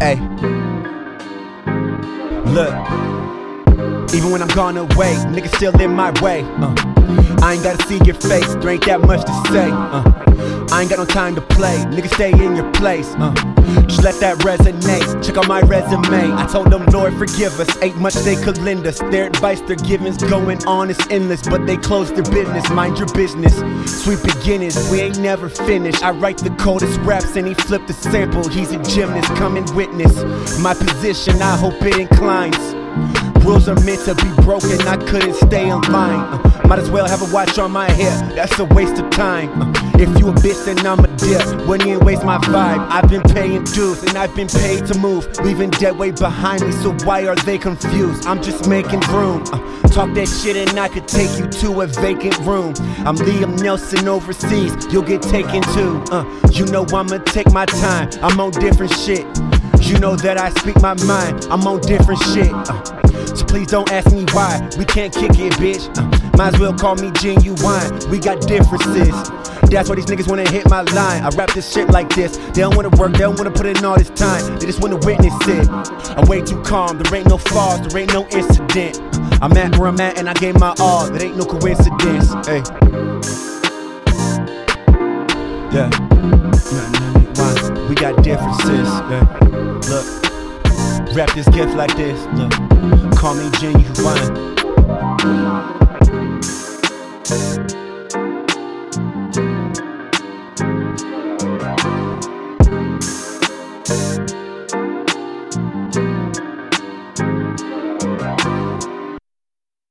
Hey. Look. Even when I'm gone away, niggas still in my way. Uh. I ain't gotta see your face, there ain't that much to say. Uh. I ain't got no time to play, niggas stay in your place. Uh, just let that resonate. Check out my resume. I told them, Lord, forgive us. Ain't much they could lend us. Their advice, their givings going on is endless, but they close their business. Mind your business. Sweet beginnings, we ain't never finished. I write the coldest raps and he flipped the sample. He's a gymnast, come and witness my position. I hope it inclines. Rules are meant to be broken, I couldn't stay in line. Uh, might as well have a watch on my hair, that's a waste of time. Uh, if you a bitch, then I'm a dip. Wouldn't even waste my vibe. I've been paying dues and I've been paid to move. Leaving dead weight behind me, so why are they confused? I'm just making room. Uh, talk that shit and I could take you to a vacant room. I'm Liam Neeson overseas, you'll get taken too. Uh, you know I'ma take my time, I'm on different shit. You know that I speak my mind, I'm on different shit. Uh, so please don't ask me why. We can't kick it, bitch. Uh, might as well call me Ginuwine. We got differences. That's why these niggas wanna hit my line. I rap this shit like this. They don't wanna work, they don't wanna put in all this time. They just wanna witness it. I'm way too calm, there ain't no flaws, there ain't no incident. I'm at where I'm at and I gave my all. That ain't no coincidence. Hey. Yeah. We got differences. Yeah. Look. Wrap this gift like this. Look, call me Ginuwine.